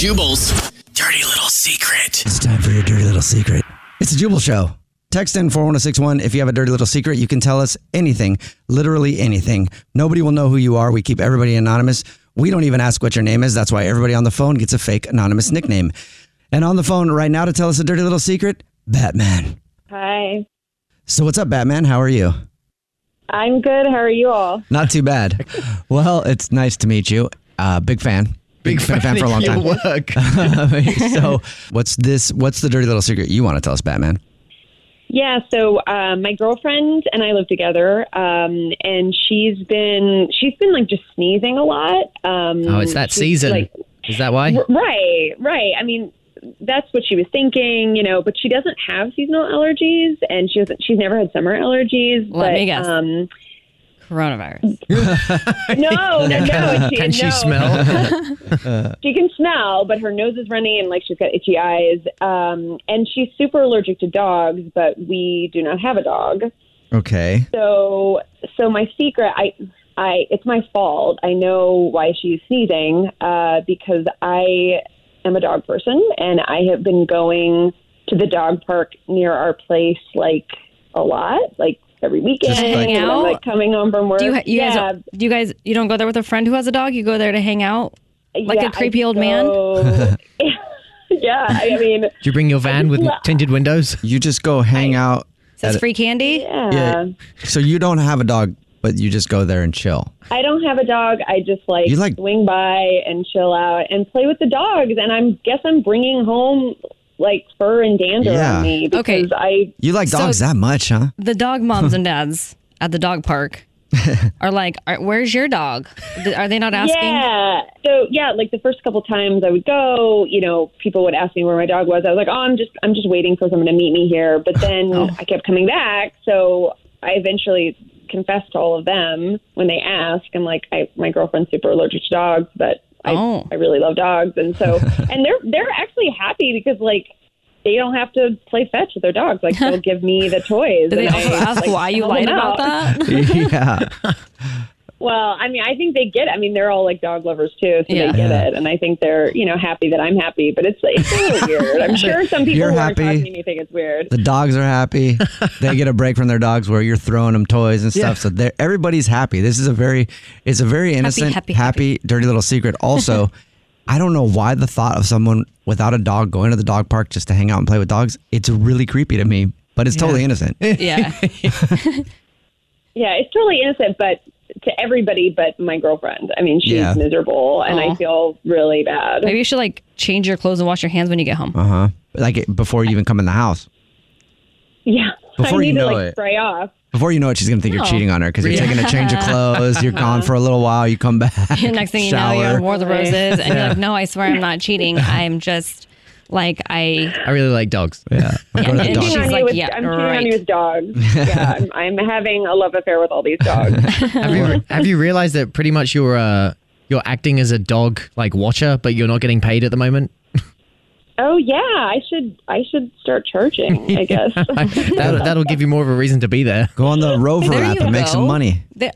Jubal's dirty little secret. It's time for your dirty little secret. It's a Jubal show. Text in 41061 if you have a dirty little secret. You can tell us anything, literally anything. Nobody will know who you are. We keep everybody anonymous. We don't even ask what your name is. That's why everybody on the phone gets a fake anonymous nickname. And on the phone right now to tell us a dirty little secret, Batman. Hi. So what's up, Batman? How are you? I'm good. How are you all? Not too bad. well, it's nice to meet you. Uh, big fan. Big been a fan fan for a long time. work. so, what's this? What's the dirty little secret you want to tell us, Batman? Yeah. So uh, my girlfriend and I live together, um, and she's been she's been like just sneezing a lot. Um, Oh, it's that season. Like, Is that why? r- right, right. I mean, that's what she was thinking, you know. But she doesn't have seasonal allergies, and she doesn't. She's never had summer allergies. Let but, me guess. Um, Coronavirus. no, no, no. She, Can she no. smell? she can smell, but her nose is runny and like she's got itchy eyes. Um, and she's super allergic to dogs, but we do not have a dog. Okay. So, so my secret, I, I, it's my fault. I know why she's sneezing uh, because I am a dog person, and I have been going to the dog park near our place like a lot, like every weekend. Just, like- Hang when I'm, out? like coming home from work. Do you, you yeah, guys? Do you guys? You don't go there with a friend who has a dog. You go there to hang out. like a yeah, I creepy old man? yeah, I mean, Do you bring your van with just- tinted windows? You just go hang out. Says at a- free candy. yeah. Yeah. So you don't have a dog, but you just go there and chill. I don't have a dog. I just like, You like- swing by and chill out and play with the dogs. And I guess I'm bringing home like fur and dander Yeah. on me because Okay. I You like So- dogs that much, huh? The dog moms and dads at the dog park are like, "Are- "Where's your dog? Are they not asking?" yeah. So yeah, like the first couple times I would go, you know, people would ask me where my dog was. I was like, oh, I'm just I'm just waiting for someone to meet me here. But then Oh. I kept coming back, so I eventually confessed to all of them when they ask. I'm like, I my girlfriend's super allergic to dogs, but I Oh. I really love dogs, and so and they're they're actually happy because like. They don't have to play fetch with their dogs. Like they'll give me the toys. Do they and also I, ask like, why you help lied about that? yeah. Well, I mean, I think they get it. I mean, they're all like dog lovers too, so Yeah. they get Yeah. it. And I think they're, you know, happy that I'm happy. But it's it's a little weird. I'm sure some people You're who aren't happy. talking to me think it's weird. The dogs are happy. they get a break from their dogs where you're throwing them toys and stuff. So they're, everybody's happy. This is a very, it's a very innocent, happy, happy. dirty little secret. Also, I don't know why the thought of someone without a dog going to the dog park just to hang out and play with dogs, it's really creepy to me, but it's totally innocent. yeah. Yeah, it's totally innocent, but to everybody but my girlfriend. I mean, she's Yeah. miserable, and Aw. I feel really bad. Maybe you should like change your clothes and wash your hands when you get home. Uh huh. Like before you even come in the house. Yeah, Before I you know to like it. spray off. Before you know it, she's gonna think you're cheating on her because you're Yeah. taking a change of clothes. You're gone for a little while. You come back. Next thing you know, you're on War of the Roses, and you're like, "No, I swear I'm not cheating. I'm just Like I, I really like dogs. Yeah. I go to the and dog. she's cheating on like, you with, yeah, I'm cheating on you with dogs. yeah, I'm, I'm having a love affair with all these dogs. have you have you realized that pretty much you're uh you're acting as a dog like watcher, but you're not getting paid at the moment? oh yeah, I should I should start charging. I guess. that that'll give you more of a reason to be there. Go on the Rover There app you and make some money. the,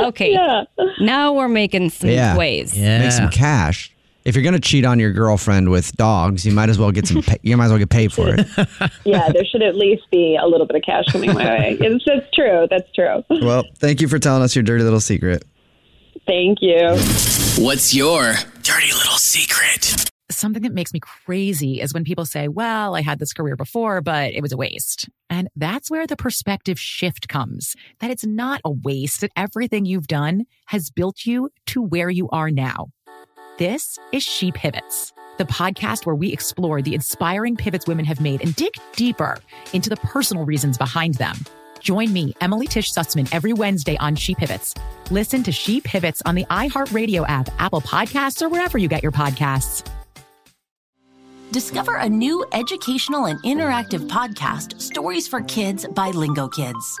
okay, yeah. now we're making some Yeah. ways. Yeah. Make some cash. If you're gonna cheat on your girlfriend with dogs, you might as well get some. Pay- you might as well get paid for it. Yeah, there should at least be a little bit of cash coming my way. It's, that's true. That's true. Well, thank you for telling us your dirty little secret. Thank you. What's your dirty little secret? Something that makes me crazy is when people say, well, I had this career before, but it was a waste. And that's where the perspective shift comes that it's not a waste, that everything you've done has built you to where you are now. This is She Pivots, the podcast where we explore the inspiring pivots women have made and dig deeper into the personal reasons behind them. Join me, Emily Tish Sussman, every Wednesday on She Pivots. Listen to She Pivots on the iHeartRadio app, Apple Podcasts, or wherever you get your podcasts. Discover a new educational and interactive podcast, Stories for Kids by Lingo Kids.